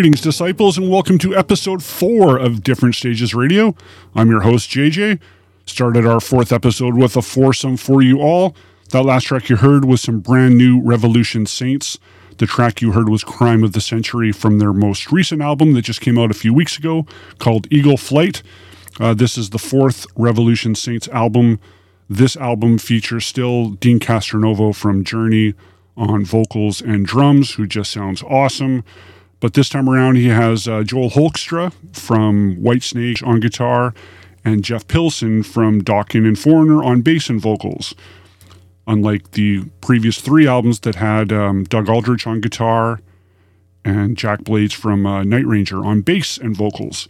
Greetings, disciples, and welcome to episode four of Different Stages Radio. I'm your host, JJ. Started our fourth episode with a foursome for you all. That last track you heard was some brand new Revolution Saints. The track you heard was Crime of the Century from their most recent album that just came out a few weeks ago called Eagle Flight. Uh, this is the fourth Revolution Saints album. This album features still Deen Castronovo from Journey on vocals and drums, who just sounds awesome. But this time around, he has uh, Joel Hoekstra from Whitesnake on guitar and Jeff Pilson from Dokken and Foreigner on bass and vocals. Unlike the previous three albums that had um, Doug Aldrich on guitar and Jack Blades from uh, Night Ranger on bass and vocals.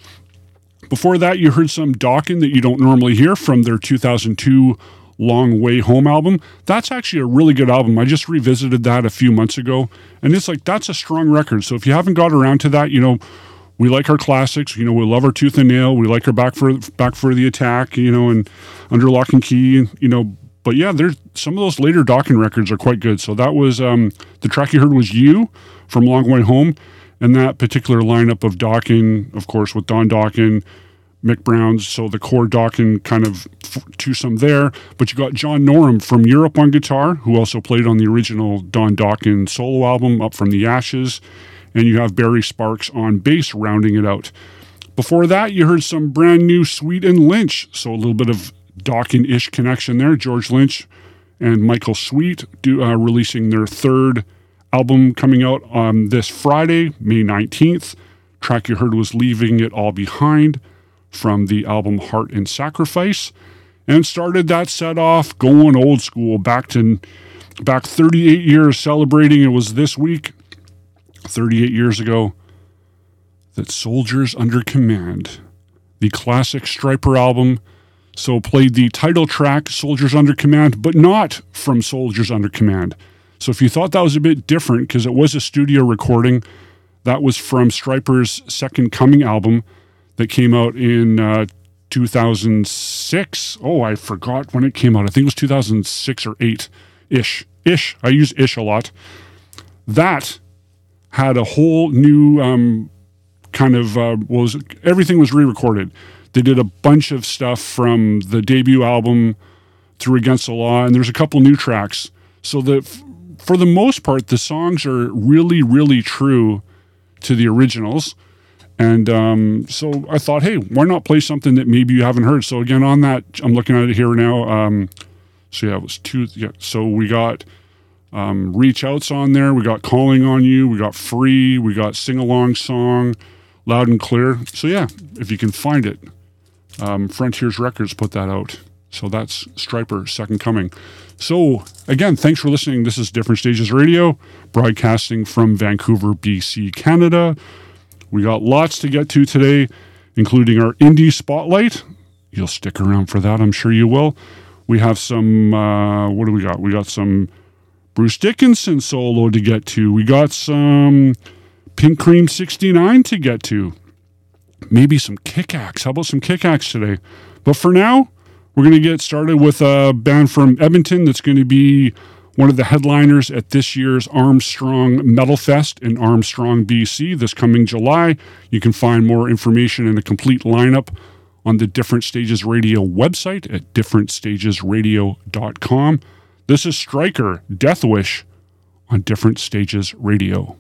Before that, you heard some Dokken that you don't normally hear from their 2002 Long Way Home album. That's actually a really good album. I just revisited that a few months ago, and it's like that's a strong record. So if you haven't got around to that, you know, we like our classics. You know, we love our Tooth and Nail. We like our Back for Back for the Attack. You know, and Under Lock and Key. You know, but yeah, there's some of those later Dokken records are quite good. So that was um, the track you heard was "You" from Long Way Home, and that particular lineup of Dokken, of course, with Don Dokken. Mick Brown's, so the core Dokken kind of twosome there. But you got John Norum from Europe on guitar, who also played on the original Don Dokken solo album, Up From the Ashes. And you have Barry Sparks on bass rounding it out. Before that, you heard some brand new Sweet and Lynch, so a little bit of Dokken ish connection there. George Lynch and Michael Sweet do, uh, releasing their third album coming out on this Friday, May 19th. Track you heard was Leaving It All Behind from the album Heart and Sacrifice and started that set off going old school back to back 38 years celebrating. It was this week 38 years ago that Soldiers Under Command the classic Stryper album so played the title track Soldiers Under Command but not from Soldiers Under Command. So if you thought that was a bit different because it was a studio recording that was from Stryper's Second Coming album that came out in uh, 2006. Oh, I forgot when it came out. I think it was 2006 or 8 ish. Ish. I use ish a lot. That had a whole new um, kind of uh, was everything was re-recorded. They did a bunch of stuff from the debut album through Against the Law, and there's a couple new tracks. So that for the most part, the songs are really, really true to the originals. And um, so I thought, hey, why not play something that maybe you haven't heard? So again, on that, I'm looking at it here now. Um, so yeah, it was two. Yeah, so we got um, reach outs on there. We got calling on you. We got free. We got sing along song, loud and clear. So yeah, if you can find it, um, Frontiers Records put that out. So that's Stryper Second Coming. So again, thanks for listening. This is Different Stages Radio, broadcasting from Vancouver, BC, Canada. We got lots to get to today, including our indie spotlight. You'll stick around for that, I'm sure you will. We have some, uh, what do we got? We got some Bruce Dickinson solo to get to. We got some Pink Cream 69 to get to. Maybe some Kick Axe. How about some Kick Axe today? But for now, we're going to get started with a band from Edmonton that's going to be one of the headliners at this year's Armstrong Metal Fest in Armstrong, BC, this coming July. You can find more information and a complete lineup on the Different Stages Radio website at differentstagesradio.com. This is Striker Death Wish on Different Stages Radio.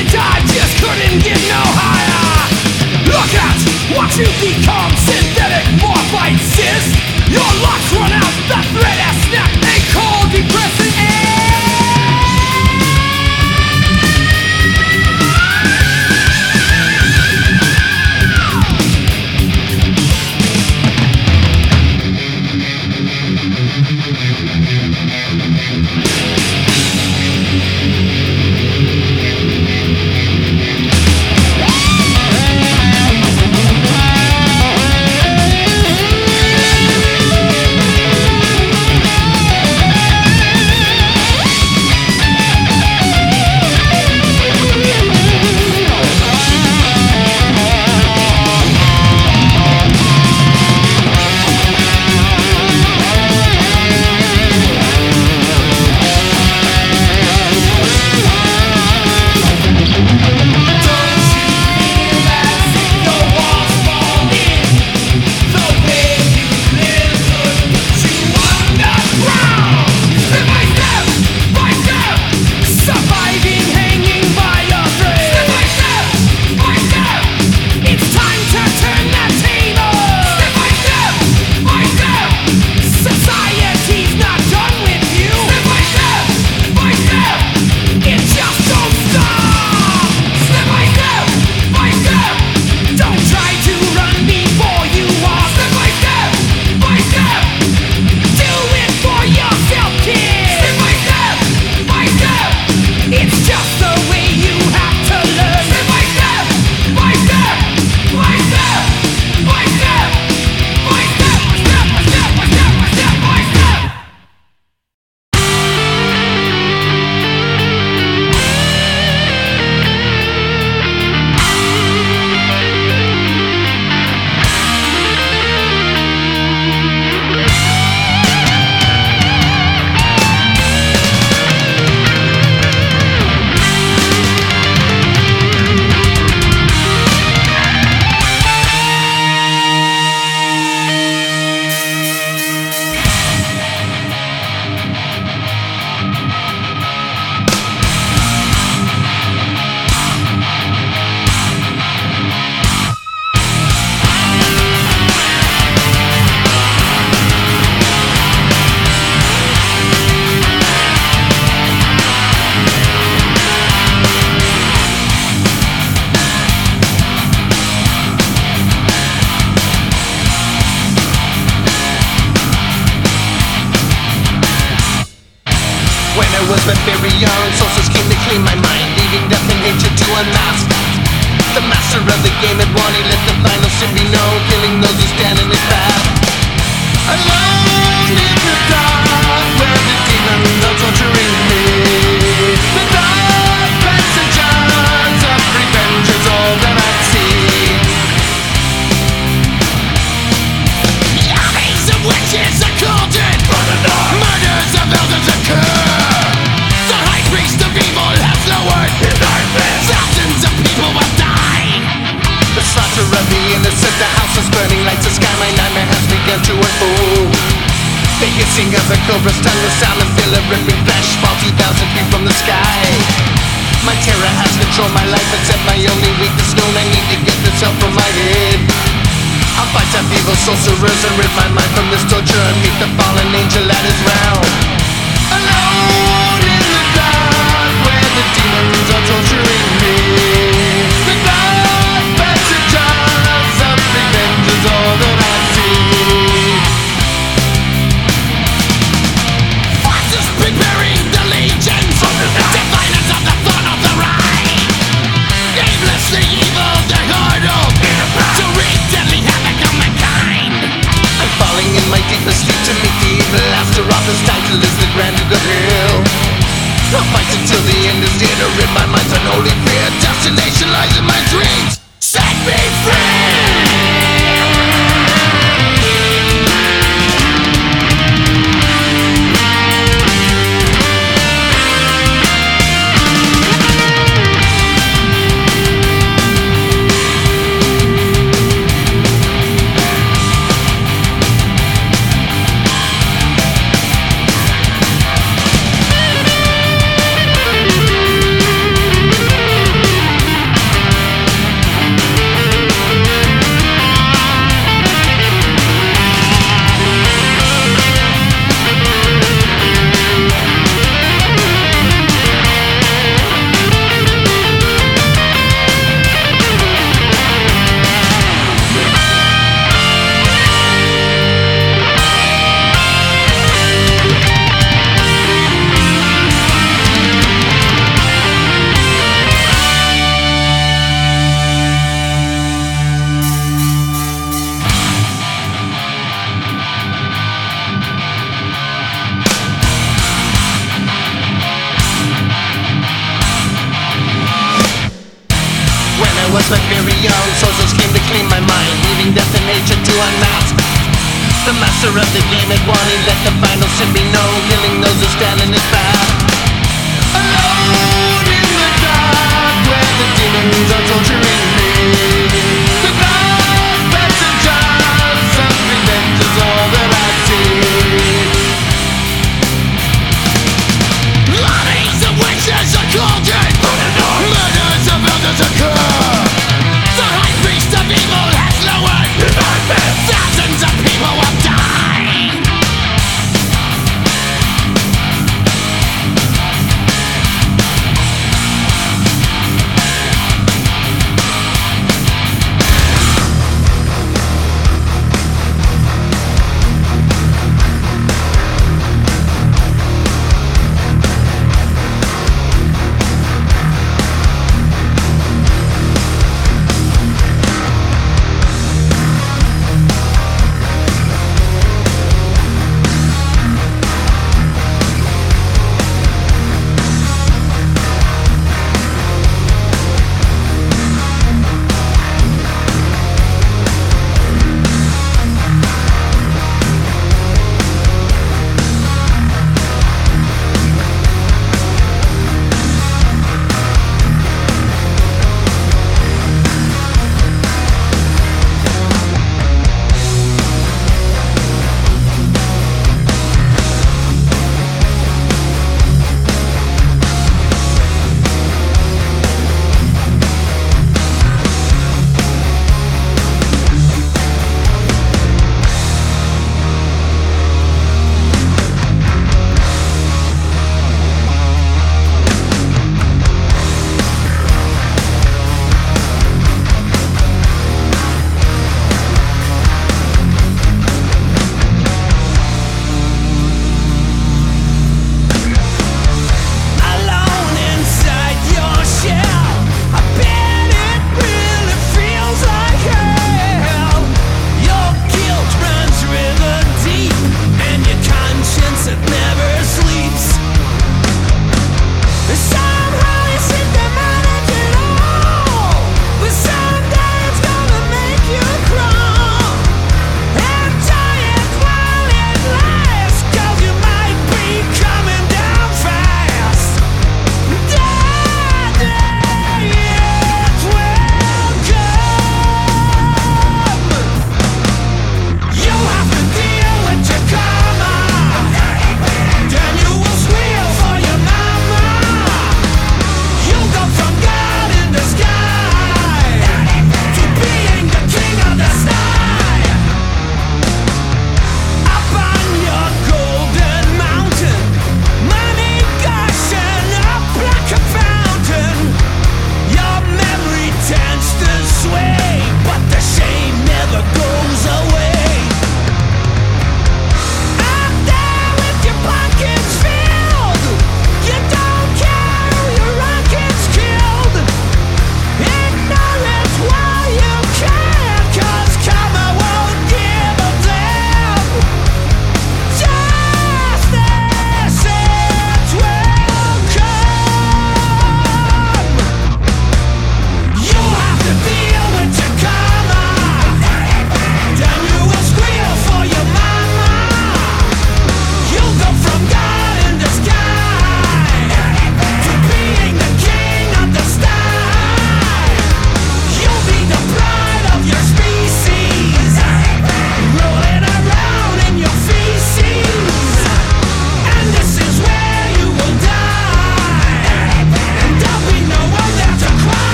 I'll fight until the end is near to rid my mind's unholy fear Dust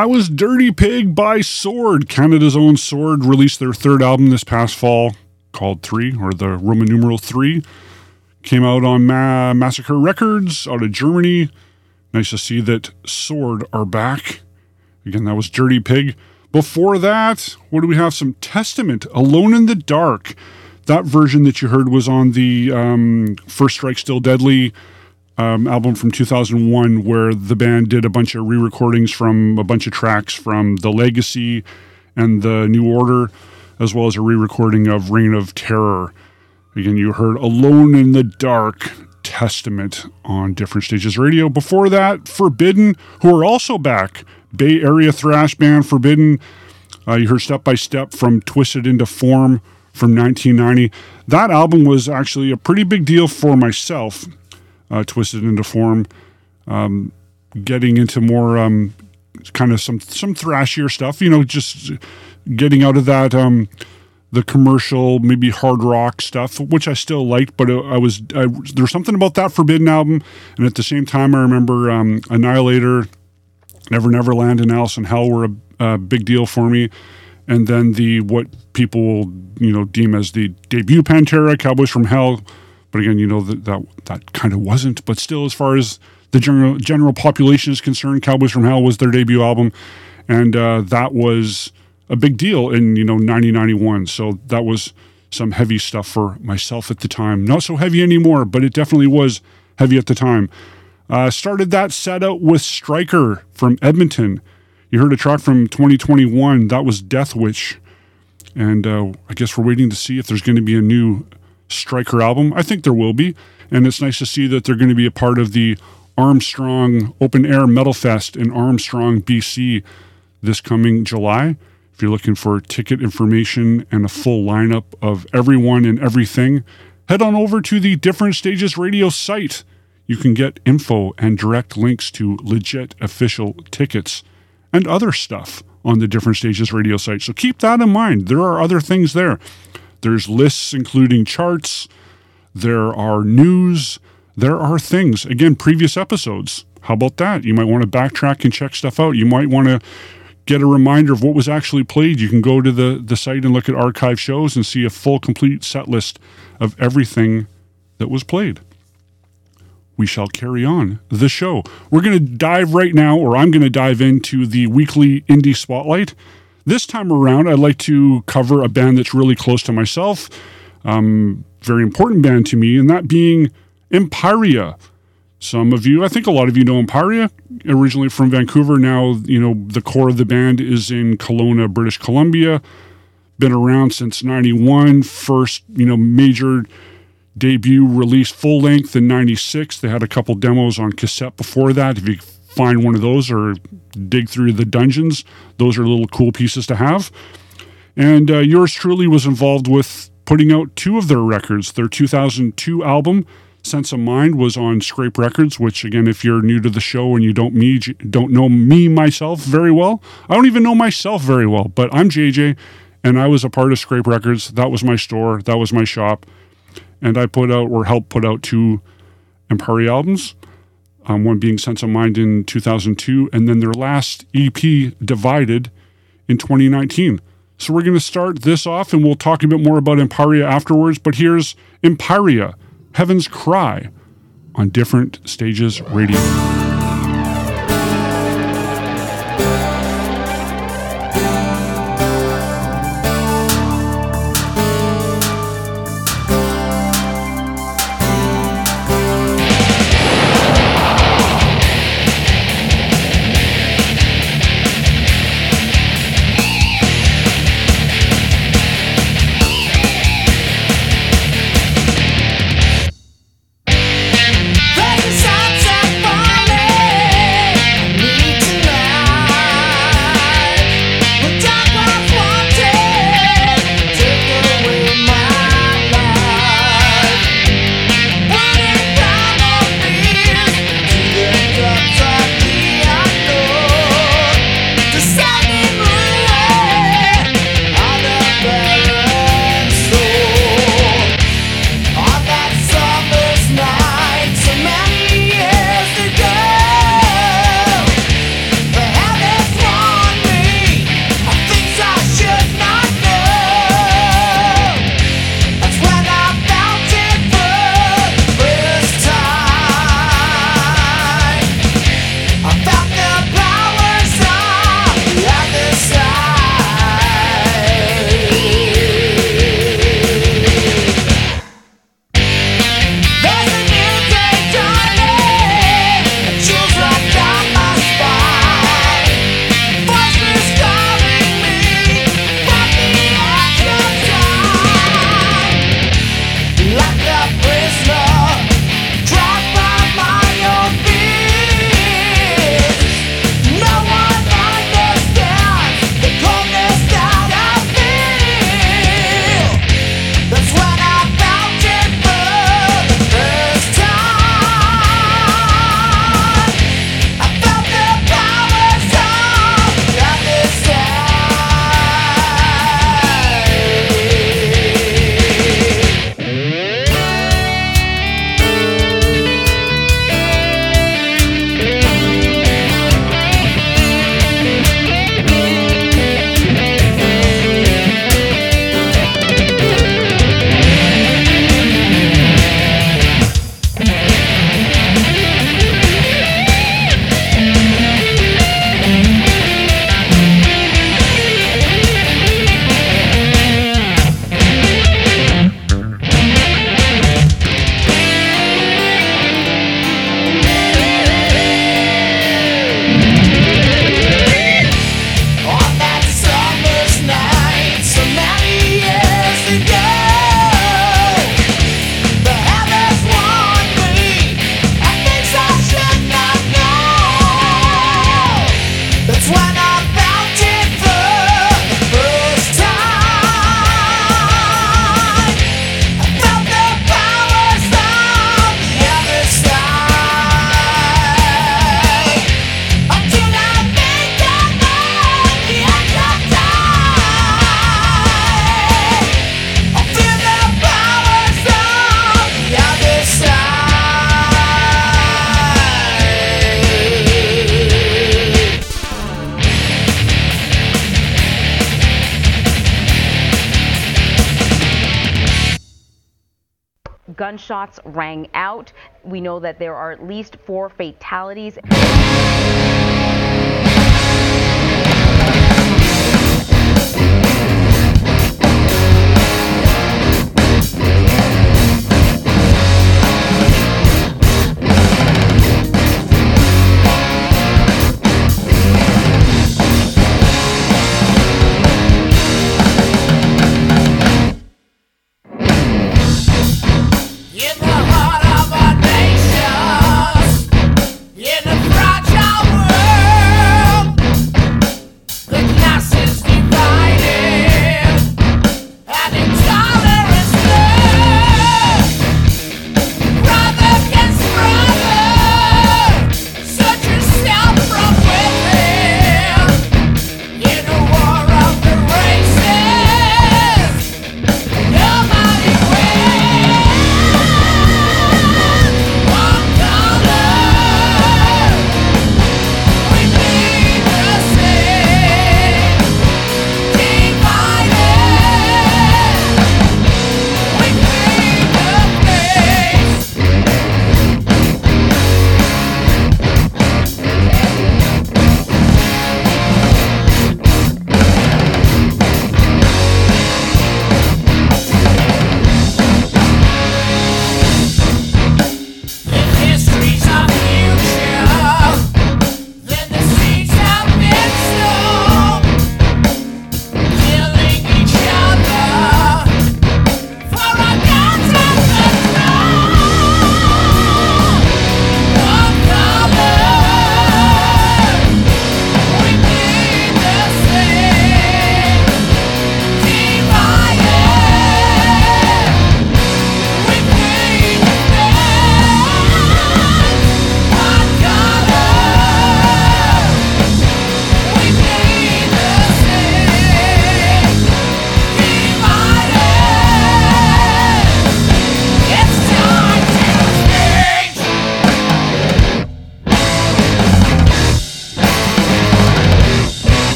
That was Dirty Pig by Sword. Canada's own Sword released their third album this past fall called Three, or the Roman numeral Three. Came out on Ma- Massacre Records out of Germany. Nice to see that Sword are back. Again, that was Dirty Pig. Before that, what do we have? Some Testament, Alone in the Dark. That version that you heard was on the um, First Strike Still Deadly um, album from 2001, where the band did a bunch of re recordings from a bunch of tracks from The Legacy and The New Order, as well as a re recording of Reign of Terror. Again, you heard Alone in the Dark Testament on Different Stages Radio. Before that, Forbidden, who are also back. Bay Area thrash band Forbidden. Uh, you heard Step by Step from Twisted into Form from 1990. That album was actually a pretty big deal for myself uh, Twisted into Form, um, getting into more um, kind of some some thrashier stuff. You know, just getting out of that um, the commercial, maybe hard rock stuff, which I still liked, but I was I, there was something about that Forbidden album, and at the same time, I remember um, Annihilator, Never Neverland, and Alice in Hell were a, a big deal for me and then the what people will you know deem as the debut Pantera, Cowboys from Hell. But again, you know that that, that kind of wasn't. But still, as far as the general general population is concerned, Cowboys from Hell was their debut album, and uh, that was a big deal in you know 1991. So that was some heavy stuff for myself at the time. Not so heavy anymore, but it definitely was heavy at the time. Uh, started that set out with Striker from Edmonton. You heard a track from 2021. That was Death Wish. And uh, I guess we're waiting to see if there's going to be a new Striker album. I think there will be. And it's nice to see that they're going to be a part of the Armstrong Open Air Metal Fest in Armstrong, BC this coming July. If you're looking for ticket information and a full lineup of everyone and everything, head on over to the Different Stages Radio site. You can get info and direct links to legit official tickets and other stuff on the Different Stages Radio site. So keep that in mind. There are other things there. There's lists including charts, there are news, there are things. Again, previous episodes. How about that? You might want to backtrack and check stuff out. You might want to get a reminder of what was actually played. You can go to the, the site and look at archive shows and see a full, complete set list of everything that was played. We shall carry on the show. We're going to dive right now, or I'm going to dive into the weekly indie spotlight. This time around, I'd like to cover a band that's really close to myself, um, very important band to me, and that being Empyria. Some of you, I think a lot of you know Empyria, originally from Vancouver. Now, you know, the core of the band is in Kelowna, British Columbia. Been around since 91. First, you know, major debut release full length in 96. They had a couple demos on cassette before that. If you find one of those or dig through the dungeons, those are little cool pieces to have. And uh, yours truly was involved with putting out two of their records. Their 2002 album, Sense of Mind, was on Scrape Records, which again, if you're new to the show and you don't me don't know me myself very well, I don't even know myself very well, but I'm JJ and I was a part of Scrape Records. That was my store, that was my shop. And I put out or helped put out two Empyria albums. Um, one being Sense of Mind in 2002, and then their last EP, Divided, in 2019. So we're going to start this off, and we'll talk a bit more about Empyria afterwards. But here's Empyria, Heaven's Cry, on Different Stages Radio. That there are at least four fatalities.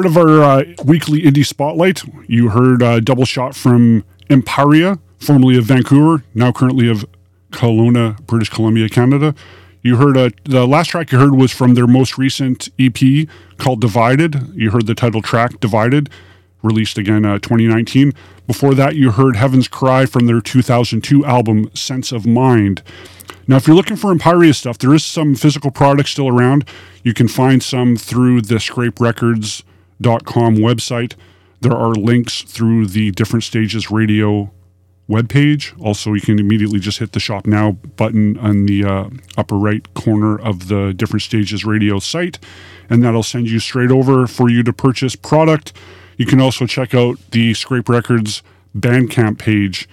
Part of our uh, weekly indie spotlight, you heard a double shot from Empyria, formerly of Vancouver, now currently of Kelowna, British Columbia, Canada. You heard uh, the last track you heard was from their most recent EP called Divided. You heard the title track Divided, released again uh, 2019. Before that, you heard Heaven's Cry from their 2002 album Sense of Mind. Now, if you're looking for Empyria stuff, there is some physical product still around. You can find some through the scraperecords.com website. There are links through the Different Stages Radio webpage. Also, you can immediately just hit the Shop Now button on the uh, upper right corner of the Different Stages Radio site, and that'll send you straight over for you to purchase product. You can also check out the Scrape Records Bandcamp page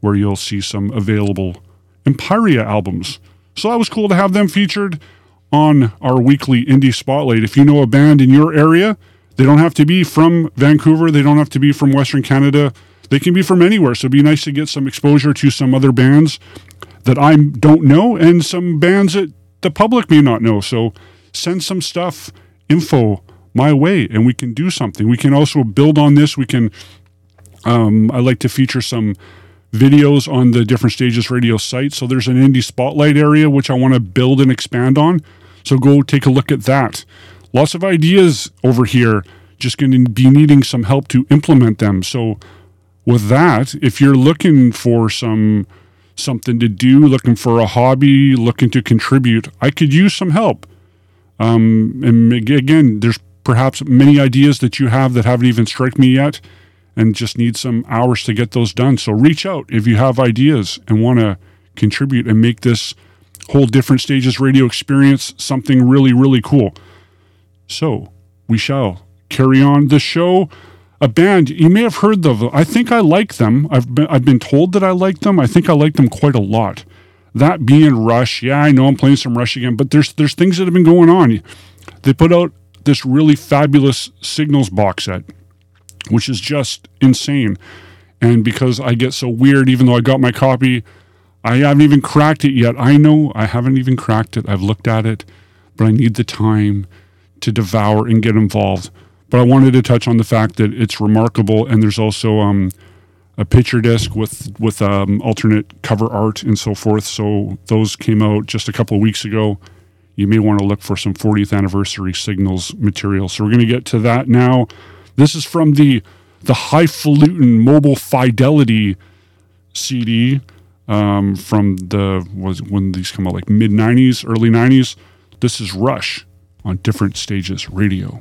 where you'll see some available Empyria albums. So that was cool to have them featured on our weekly indie spotlight. If you know a band in your area, they don't have to be from Vancouver, they don't have to be from Western Canada. They can be from anywhere. So it'd be nice to get some exposure to some other bands that I don't know and some bands that the public may not know. So send some stuff, info my way, and we can do something. We can also build on this. We can, um, I like to feature some videos on the different stages radio site. So there's an indie spotlight area, which I want to build and expand on. So go take a look at that. Lots of ideas over here, just going to be needing some help to implement them. So with that, if you're looking for some something to do, looking for a hobby, looking to contribute, I could use some help. Um, and again, there's perhaps many ideas that you have that haven't even struck me yet and just need some hours to get those done. So reach out if you have ideas and want to contribute and make this whole different stages radio experience something really, really cool. So we shall carry on the show a band you may have heard of. I think I like them. I've been I've been told that I like them. I think I like them quite a lot. That being Rush, yeah, I know I'm playing some Rush again, but there's there's things that have been going on. They put out this really fabulous Signals box set, which is just insane. And because I get so weird, even though I got my copy, I haven't even cracked it yet. I know I haven't even cracked it. I've looked at it, but I need the time to devour and get involved. But I wanted to touch on the fact that it's remarkable, and there's also um, a picture disc with with um, alternate cover art and so forth. So those came out just a couple of weeks ago. You may want to look for some 40th anniversary signals material. So we're going to get to that now. This is from the the highfalutin mobile fidelity CD um, from the was when these come out like mid 90s, early 90s. This is Rush on different stages radio.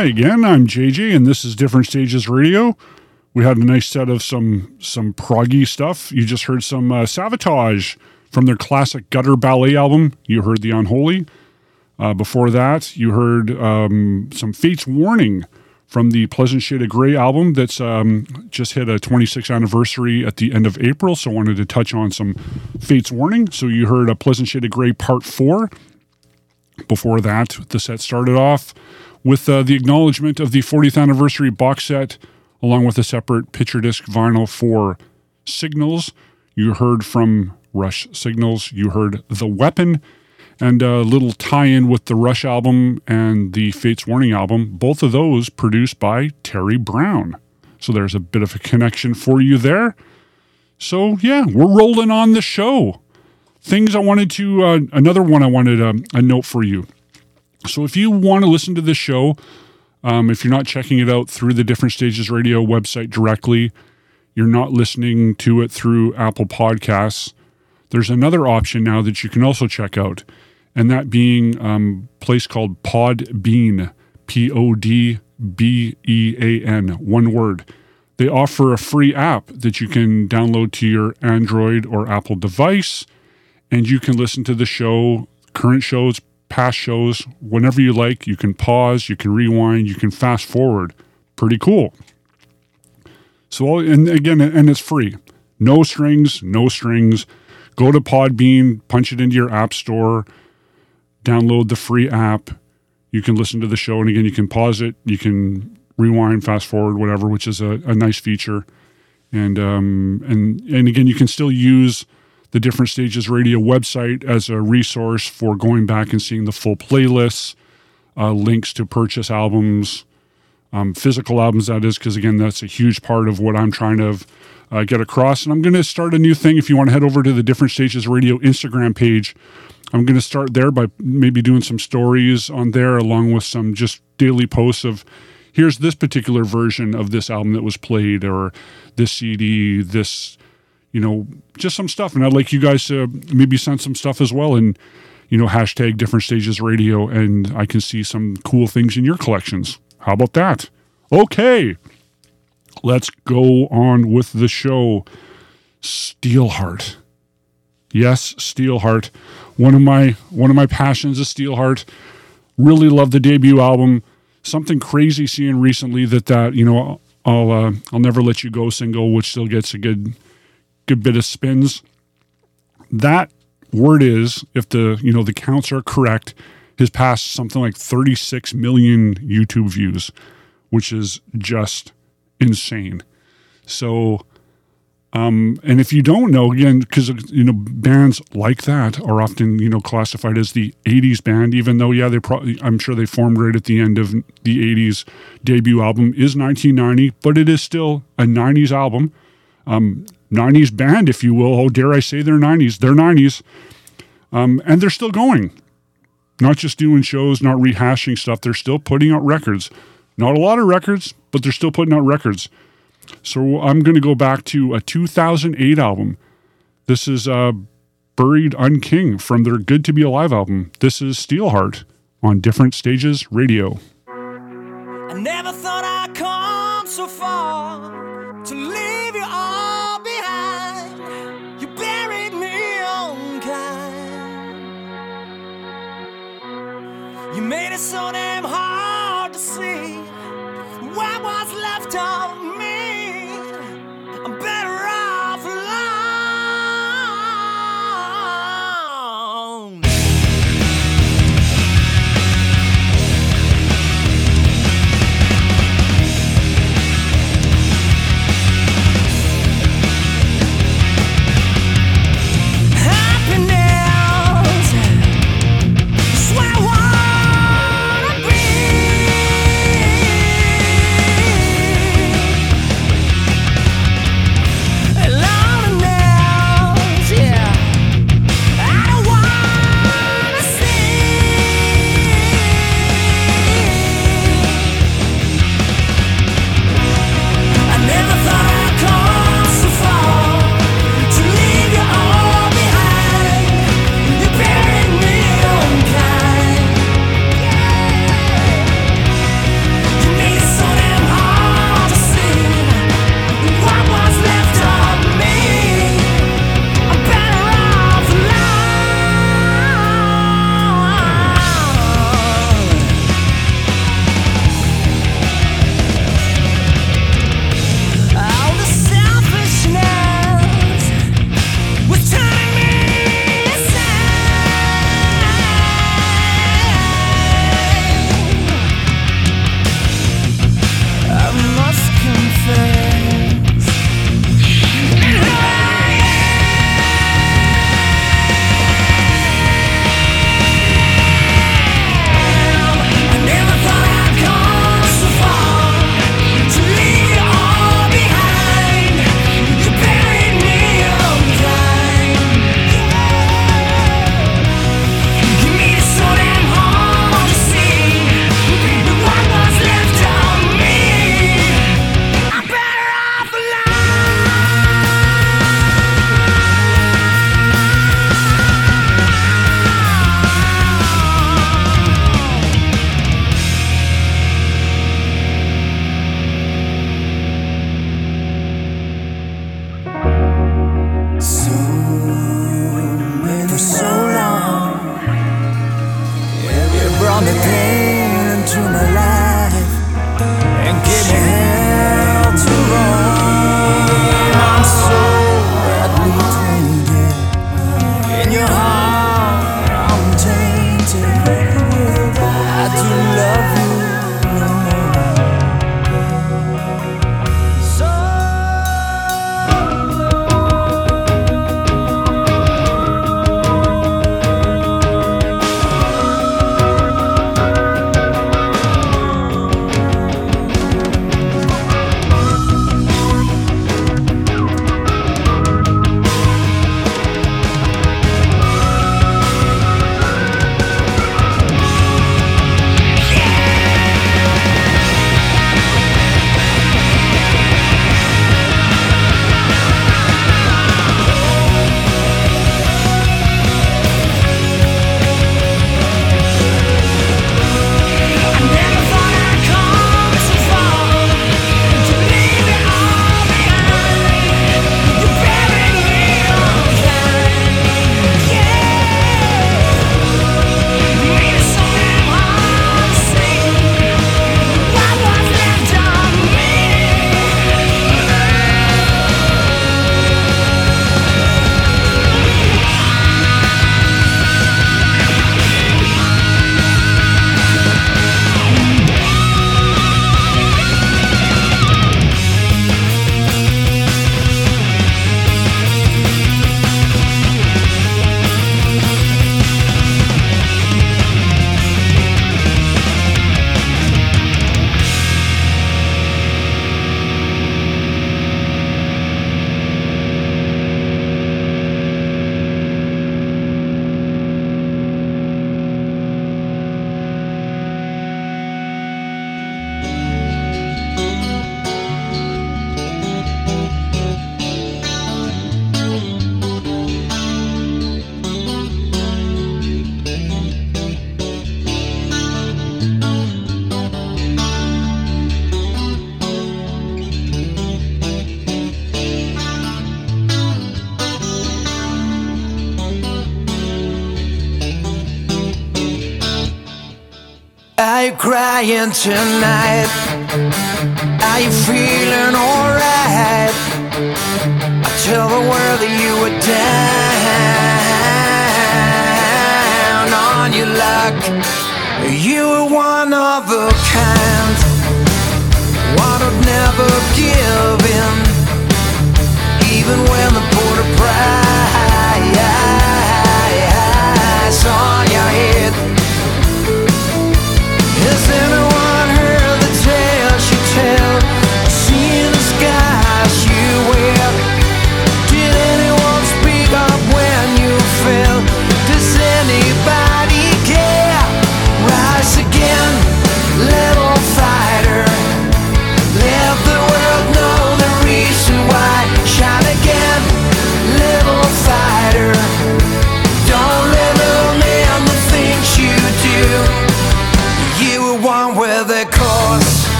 Hi again, I'm JJ, and this is Different Stages Radio. We had a nice set of some some proggy stuff. You just heard some uh, Savatage from their classic Gutter Ballet album. You heard The Unholy. Uh, before that, you heard um, some Fates Warning from the Pleasant Shade of Grey album that's um, just hit a 26th anniversary at the end of April. So wanted to touch on some Fates Warning. So you heard a Pleasant Shade of Grey Part 4. Before that, the set started off with uh, the acknowledgement of the 40th anniversary box set, along with a separate picture disc vinyl for Signals. You heard from Rush Signals. You heard The Weapon and a little tie in with the Rush album and the Fates Warning album, both of those produced by Terry Brown. So there's a bit of a connection for you there. So, yeah, we're rolling on the show. Things I wanted to, uh, another one I wanted um, a note for you. So, if you want to listen to this show, um, if you're not checking it out through the Different Stages Radio website directly, you're not listening to it through Apple Podcasts, there's another option now that you can also check out and that being um, a place called Podbean, P O D B E A N, one word. They offer a free app that you can download to your Android or Apple device, and you can listen to the show, current shows, past shows, whenever you like. You can pause, you can rewind, you can fast forward. Pretty cool. So, and again, and it's free. No strings, no strings. Go to Podbean, punch it into your app store download the free app. You can listen to the show, and again, you can pause it, you can rewind, fast forward, whatever, which is a, a nice feature. And um, and and again, you can still use the different stages radio website as a resource for going back and seeing the full playlists, uh, links to purchase albums, um, physical albums. That is because again, that's a huge part of what I'm trying to uh, get across. And I'm going to start a new thing. If you want to head over to the different stages radio Instagram page, I'm going to start there by maybe doing some stories on there along with some just daily posts of here's this particular version of this album that was played or this CD, this, you know, just some stuff. And I'd like you guys to maybe send some stuff as well and, you know, hashtag different stages radio and I can see some cool things in your collections. How about that? Okay. Let's go on with the show. Steelheart. Yes, Steelheart. One of my one of my passions is Steelheart. Really love the debut album. Something crazy seeing recently that that you know I'll uh, I'll never let you go single, which still gets a good good bit of spins. That word is, if the you know the counts are correct, has passed something like 36 million YouTube views, which is just insane. So um, and if you don't know, again, because you know bands like that are often you know classified as the '80s band, even though yeah, they probably I'm sure they formed right at the end of the '80s. Debut album is 1990, but it is still a '90s album, um, '90s band, if you will. Oh, dare I say they're '90s? They're '90s, um, and they're still going. Not just doing shows, not rehashing stuff. They're still putting out records. Not a lot of records, but they're still putting out records. So I'm going to go back to a 2008 album. This is uh, Buried Unkind from their Good to Be Alive album. This is Steelheart on Different Stages Radio. I never thought I'd come so far to leave flying tonight? Are you feeling alright? I tell the world that you were down on your luck. You were one of a kind. One would never give in, even when the border pride.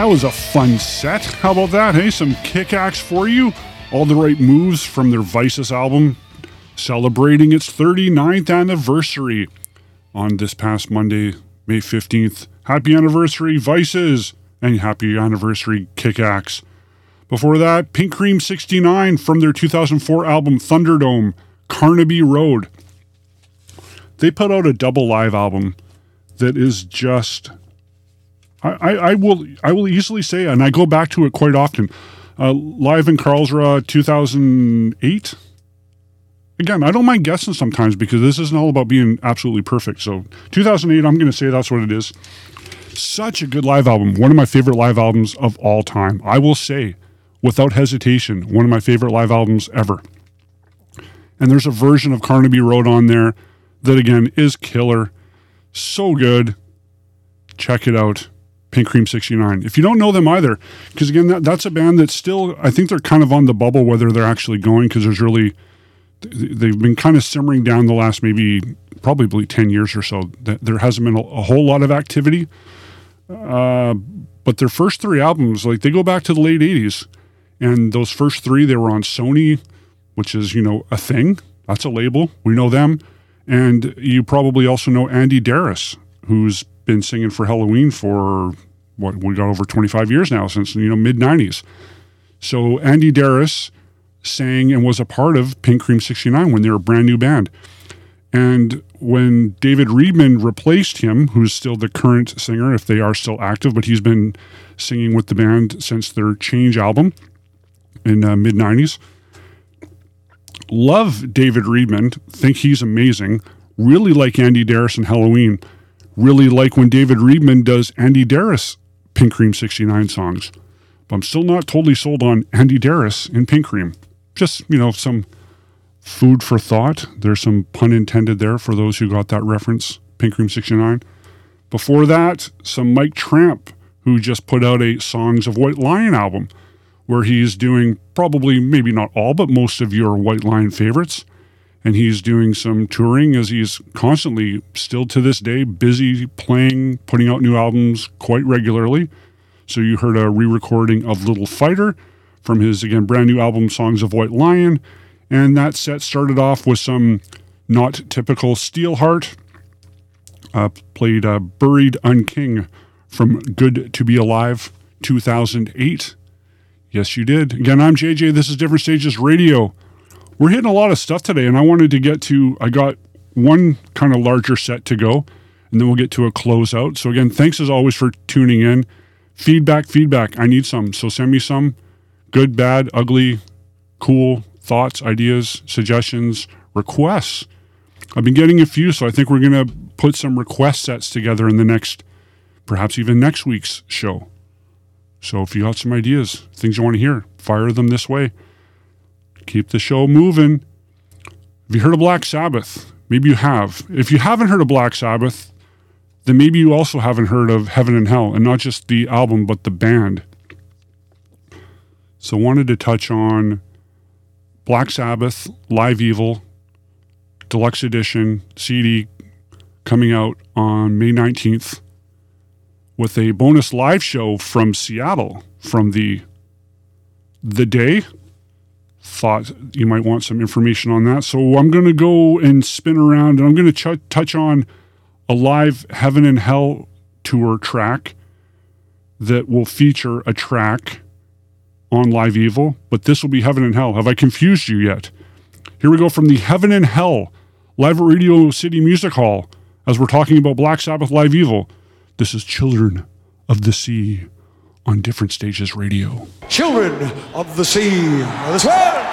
That was a fun set. How about that? Hey, some kick axe for you. All the right moves from their Vices album, celebrating its 39th anniversary on this past Monday, May 15th. Happy anniversary, Vices, and happy anniversary, kick axe. Before that, Pink Cream 69 from their 2004 album Thunderdome, Carnaby Road. They put out a double live album that is just I, I, will I will easily say, and I go back to it quite often. Uh, live in Karlsruhe, 2008. Again, I don't mind guessing sometimes because this isn't all about being absolutely perfect. So 2008, I'm going to say that's what it is. Such a good live album. One of my favorite live albums of all time. I will say, without hesitation, one of my favorite live albums ever. And there's a version of Carnaby Road on there that again is killer. So good. Check it out. Pink Cream 69. If you don't know them either, because again, that, that's a band that's still, I think they're kind of on the bubble whether they're actually going because there's really, they've been kind of simmering down the last maybe probably 10 years or so. There hasn't been a, a whole lot of activity. Uh, but their first three albums, like they go back to the late 80s. And those first three, they were on Sony, which is, you know, a thing. That's a label. We know them. And you probably also know Andi Deris, who's been singing for Helloween for what we got over 25 years now since you know mid 90s. So Andi Deris sang and was a part of Pink Cream 69 when they were a brand new band. And when David Readman replaced him, who's still the current singer, if they are still active, but he's been singing with the band since their Change album in uh, mid 90s. Love David Readman, think he's amazing. Really like Andi Deris and Helloween really like when David Readman does Andi Deris Pink Cream 69 songs. But I'm still not totally sold on Andi Deris in Pink Cream. Just, you know, some food for thought. There's some pun intended there for those who got that reference, Pink Cream 69. Before that, some Mike Tramp, who just put out a Songs of White Lion album, where he's doing probably, maybe not all, but most of your White Lion favorites and he's doing some touring as he's constantly, still to this day, busy playing, putting out new albums quite regularly. So you heard a re recording of Little Fighter from his, again, brand new album, Songs of White Lion. And that set started off with some not typical Steelheart. Uh, played uh, Buried Unkind from Good to Be Alive 2008. Yes, you did. Again, I'm JJ. This is Different Stages Radio we're hitting a lot of stuff today, and I wanted to get to. I got one kind of larger set to go, and then we'll get to a closeout. So again, thanks as always for tuning in. Feedback, feedback. I need some, so send me some. Good, bad, ugly, cool thoughts, ideas, suggestions, requests. I've been getting a few, so I think we're going to put some request sets together in the next, perhaps even next week's show. So if you got some ideas, things you want to hear, fire them this way keep the show moving. Have you heard of Black Sabbath? Maybe you have. If you haven't heard of Black Sabbath, then maybe you also haven't heard of Heaven and Hell, and not just the album, but the band. So, wanted to touch on Black Sabbath, Live Evil, Deluxe Edition, CD coming out on May 19th with a bonus live show from Seattle from the the day thought you might want some information on that. So I'm going to go and spin around and I'm going to ch- touch on a live Heaven and Hell tour track that will feature a track on Live Evil, but this will be Heaven and Hell. Have I confused you yet? Here we go from the Heaven and Hell live at Radio City Music Hall as we're talking about Black Sabbath Live Evil. This is Children of the Sea on Different Stages Radio. Children of the Sea. This way.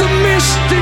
The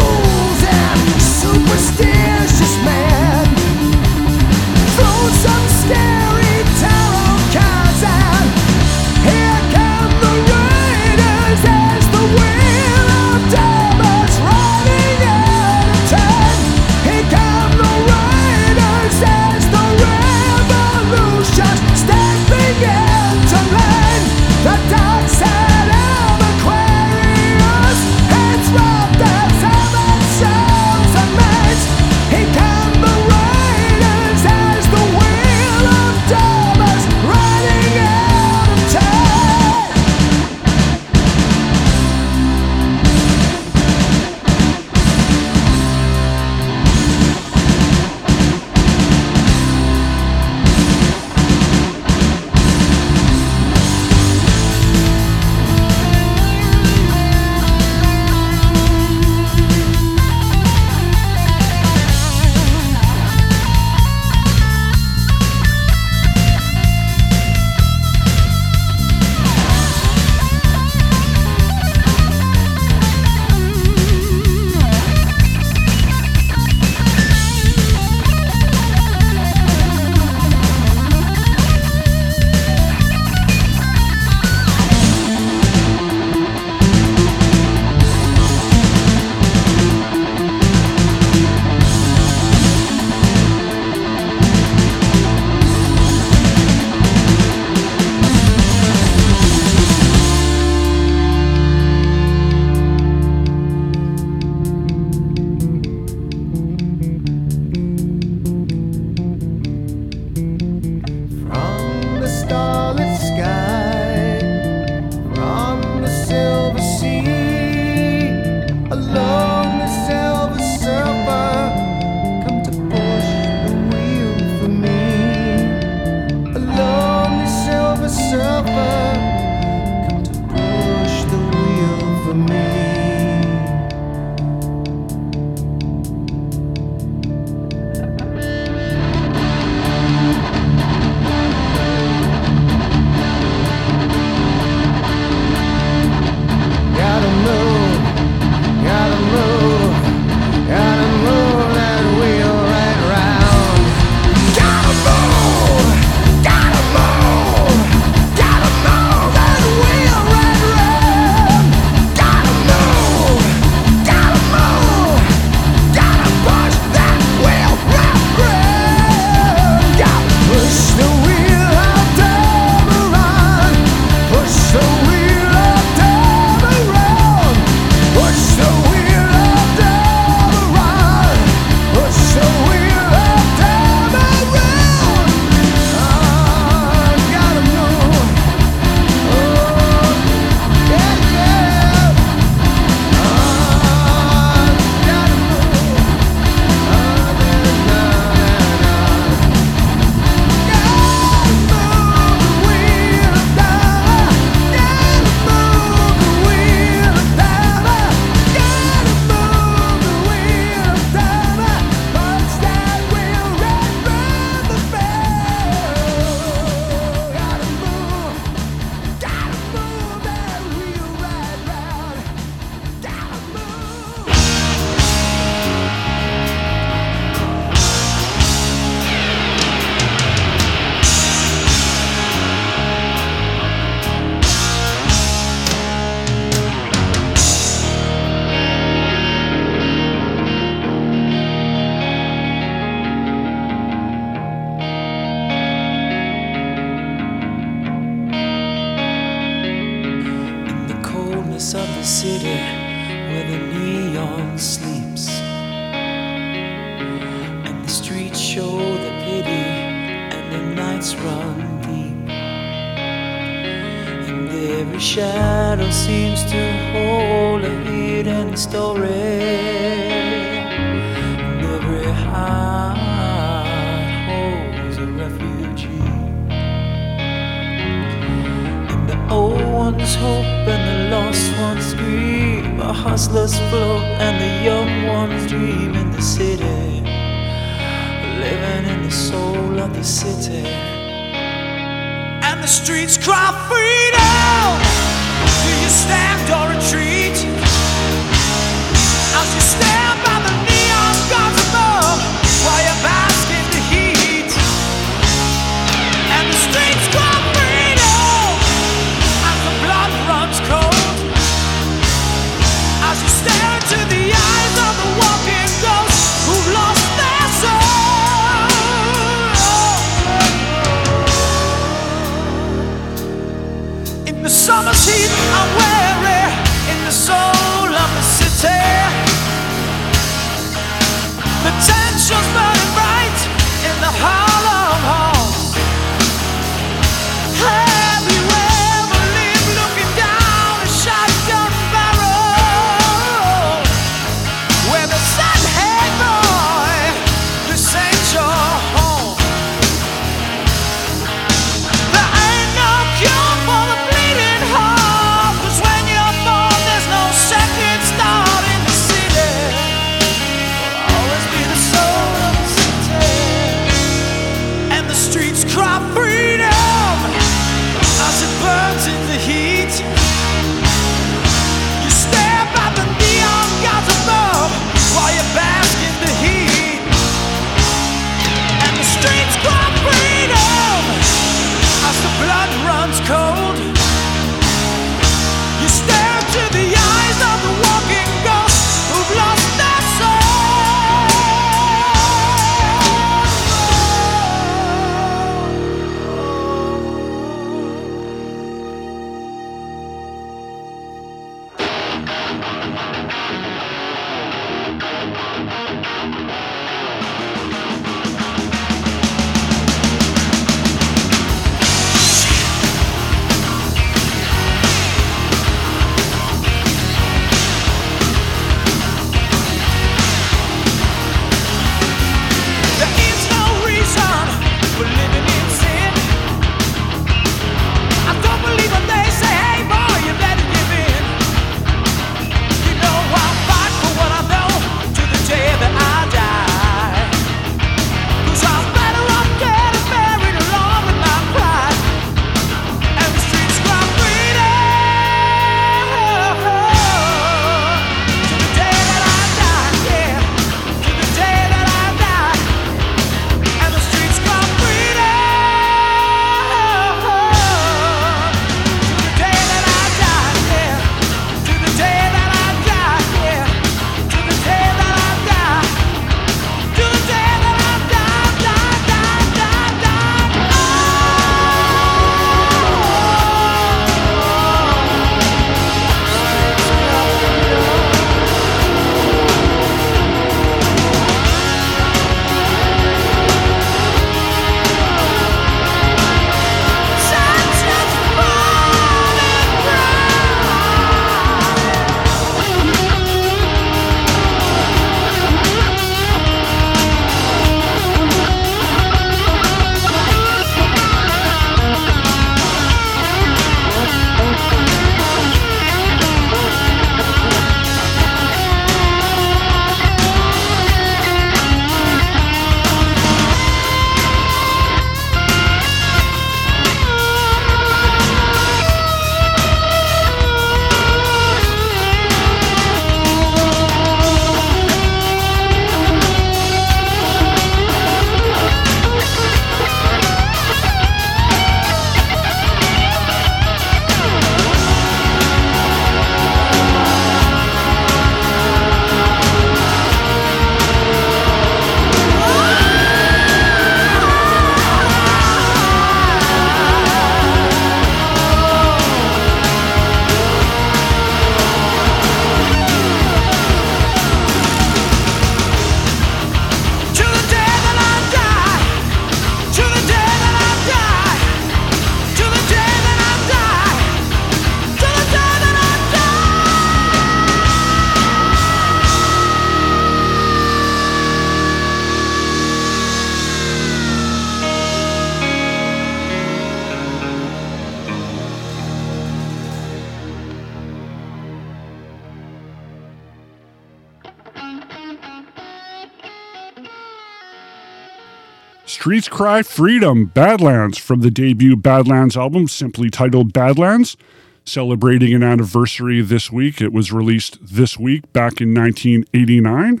Cry Freedom Badlands from the debut Badlands album, simply titled Badlands, celebrating an anniversary this week. It was released this week back in 1989.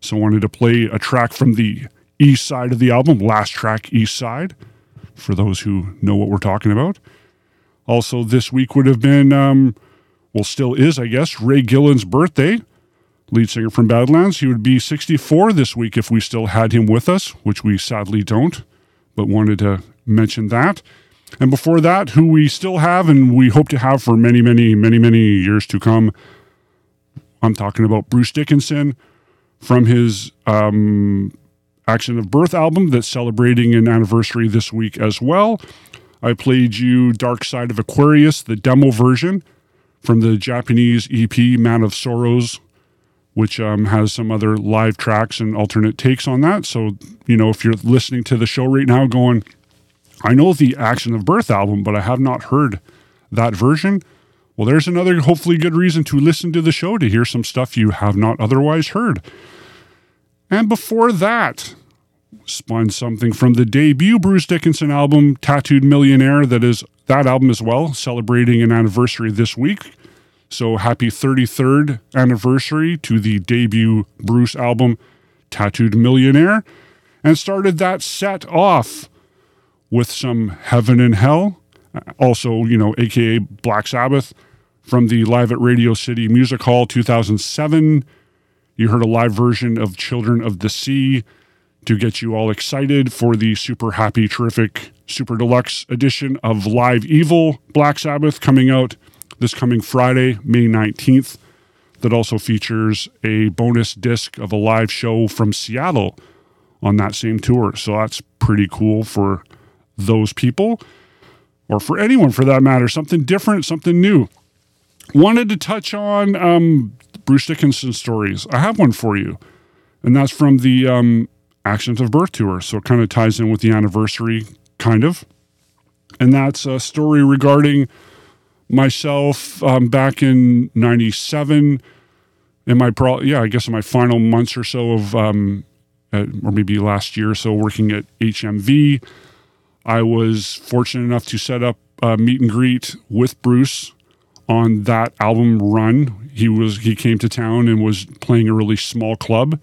So I wanted to play a track from the east side of the album, last track, East Side, for those who know what we're talking about. Also, this week would have been, um, well, still is, I guess, Ray Gillen's birthday lead singer from Badlands. He would be 64 this week if we still had him with us, which we sadly don't, but wanted to mention that. And before that, who we still have and we hope to have for many, many, many, many years to come. I'm talking about Bruce Dickinson from his um, Accident of Birth album that's celebrating an anniversary this week as well. I played you Dark Side of Aquarius, the demo version from the Japanese EP Man of Sorrows which um, has some other live tracks and alternate takes on that. So, you know, if you're listening to the show right now going, I know the Accident of Birth album, but I have not heard that version. Well, there's another hopefully good reason to listen to the show to hear some stuff you have not otherwise heard. And before that, spun something from the debut Bruce Dickinson album, Tattooed Millionaire, that is that album as well, celebrating an anniversary this week. So happy 33rd anniversary to the debut Bruce album, Tattooed Millionaire, and started that set off with some Heaven and Hell, uh, also, you know, aka Black Sabbath from the Live at Radio City Music Hall 2007. You heard a live version of Children of the Sea to get you all excited for the super happy, terrific, super deluxe edition of Live Evil Black Sabbath coming out this coming Friday, May 19th, that also features a bonus disc of a live show from Seattle on that same tour. So that's pretty cool for those people, or for anyone for that matter. Something different, something new. Wanted to touch on um, Bruce Dickinson stories. I have one for you, and that's from the um, Accident of Birth tour. So it kind of ties in with the anniversary, kind of. And that's a story regarding myself um, back in 97 in my pro yeah i guess in my final months or so of um, at, or maybe last year or so working at hmv i was fortunate enough to set up a meet and greet with bruce on that album run. He was he came to town and was playing a really small club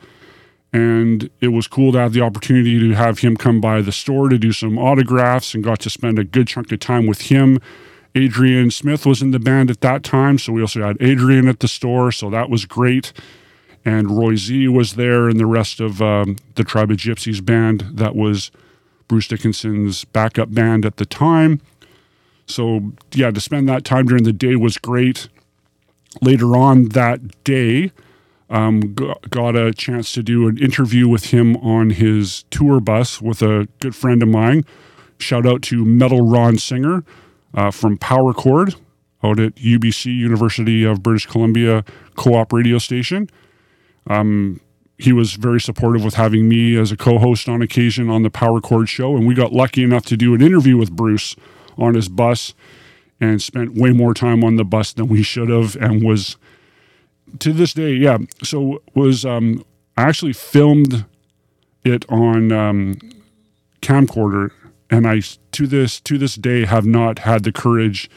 and it was cool to have the opportunity to have him come by the store to do some autographs and got to spend a good chunk of time with him Adrian Smith was in the band at that time, so we also had Adrian at the store, so that was great. And Roy Z was there, and the rest of um, the Tribe of Gypsies band that was Bruce Dickinson's backup band at the time. So, yeah, to spend that time during the day was great. Later on that day, um, got a chance to do an interview with him on his tour bus with a good friend of mine. Shout out to Metal Ron Singer uh, from Power Chord out at UBC, University of British Columbia co op radio station. Um, he was very supportive with having me as a co host on occasion on the Power Chord show. And we got lucky enough to do an interview with Bruce on his bus and spent way more time on the bus than we should have and was to this day yeah so was um i actually filmed it on um camcorder and I to this to this day have not had the courage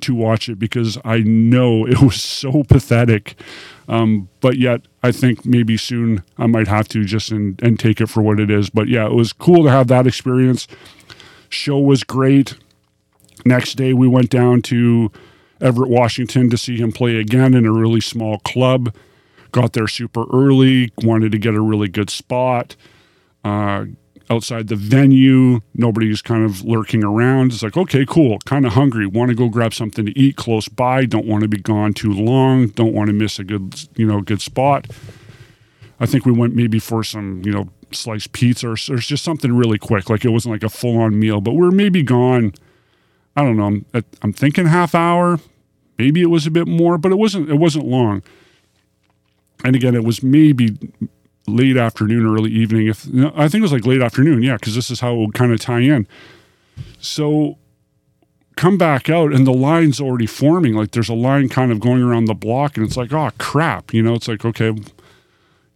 to watch it because I know it was so pathetic. Um, but yet, I think maybe soon I might have to just and, and take it for what it is. But yeah, it was cool to have that experience. Show was great. Next day, we went down to Everett, Washington to see him play again in a really small club. Got there super early, wanted to get a really good spot. Uh, outside the venue. Nobody's kind of lurking around. It's like, okay, cool. Kind of hungry. Want to go grab something to eat close by. Don't want to be gone too long. Don't want to miss a good, you know, good spot. I think we went maybe for some, you know, sliced pizza or, or just something really quick. Like it wasn't like a full on meal, but we're maybe gone. I don't know. I'm, I'm thinking half hour. Maybe it was a bit more, but it wasn't. It wasn't long. And again, it was maybe late afternoon, early evening. If I think it was like late afternoon, yeah, because this is how it would kind of tie in. So come back out and the line's already forming. Like there's a line kind of going around the block, and it's like, oh crap, you know, it's like okay,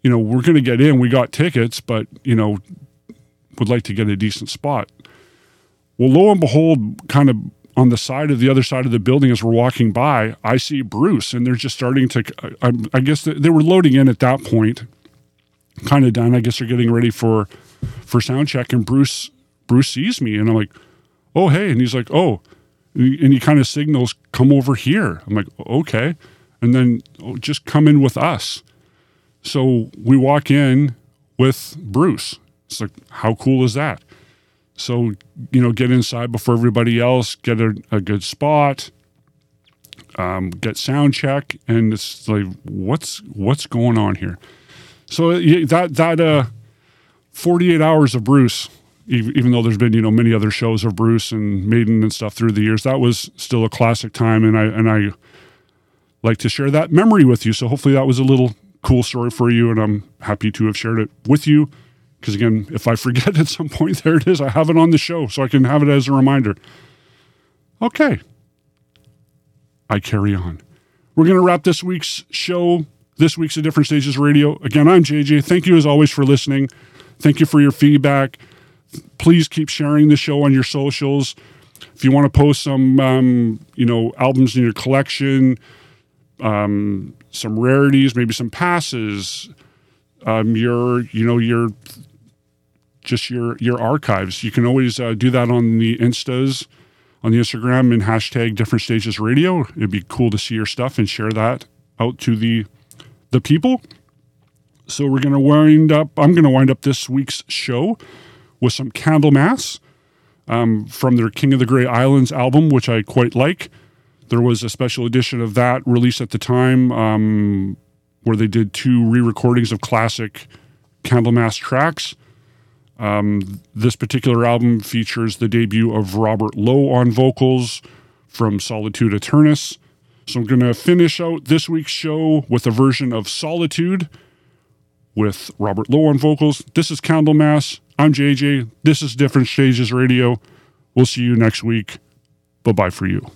you know, we're gonna get in. We got tickets, but you know, would like to get a decent spot. Well, lo and behold, kind of on the side of the other side of the building as we're walking by, I see Bruce, and they're just starting to. Uh, I, I guess they were loading in at that point, kind of done. I guess they're getting ready for for sound check, and Bruce Bruce sees me, and I'm like, "Oh, hey!" And he's like, "Oh," and he, kind of signals, "Come over here." I'm like, "Okay," and then oh, just come in with us. So we walk in with Bruce. It's like, how cool is that? So, you know, get inside before everybody else, get a, a good spot, um, get sound check, and it's like, what's what's going on here? So that that uh, 48 hours of Bruce, even though there's been you know many other shows of Bruce and Maiden and stuff through the years, that was still a classic time, and I and I like to share that memory with you. So hopefully that was a little cool story for you, and I'm happy to have shared it with you. Because again, if I forget at some point, there it is. I have it on the show, so I can have it as a reminder. Okay, I carry on. We're going to wrap this week's show, this week's A Different Stages Radio. Again, I'm JJ. Thank you as always for listening. Thank you for your feedback. Please keep sharing the show on your socials. If you want to post some, um, you know, albums in your collection, um, some rarities, maybe some passes, um, your, you know, your, just your your archives. You can always uh, do that on the Instas, on the Instagram, and hashtag Different Stages Radio. It'd be cool to see your stuff and share that out to the the people. So we're gonna wind up. I'm gonna wind up this week's show with some Candlemass um, from their King of the Grey Islands album, which I quite like. There was a special edition of that released at the time um, where they did two re recordings of classic Candlemass tracks. Um, this particular album features the debut of Robert Lowe on vocals from Solitude Aeturnus. So I'm going to finish out this week's show with a version of Solitude with Robert Lowe on vocals. This is Candlemass. I'm JJ. This is Different Stages Radio. We'll see you next week. Bye bye for you.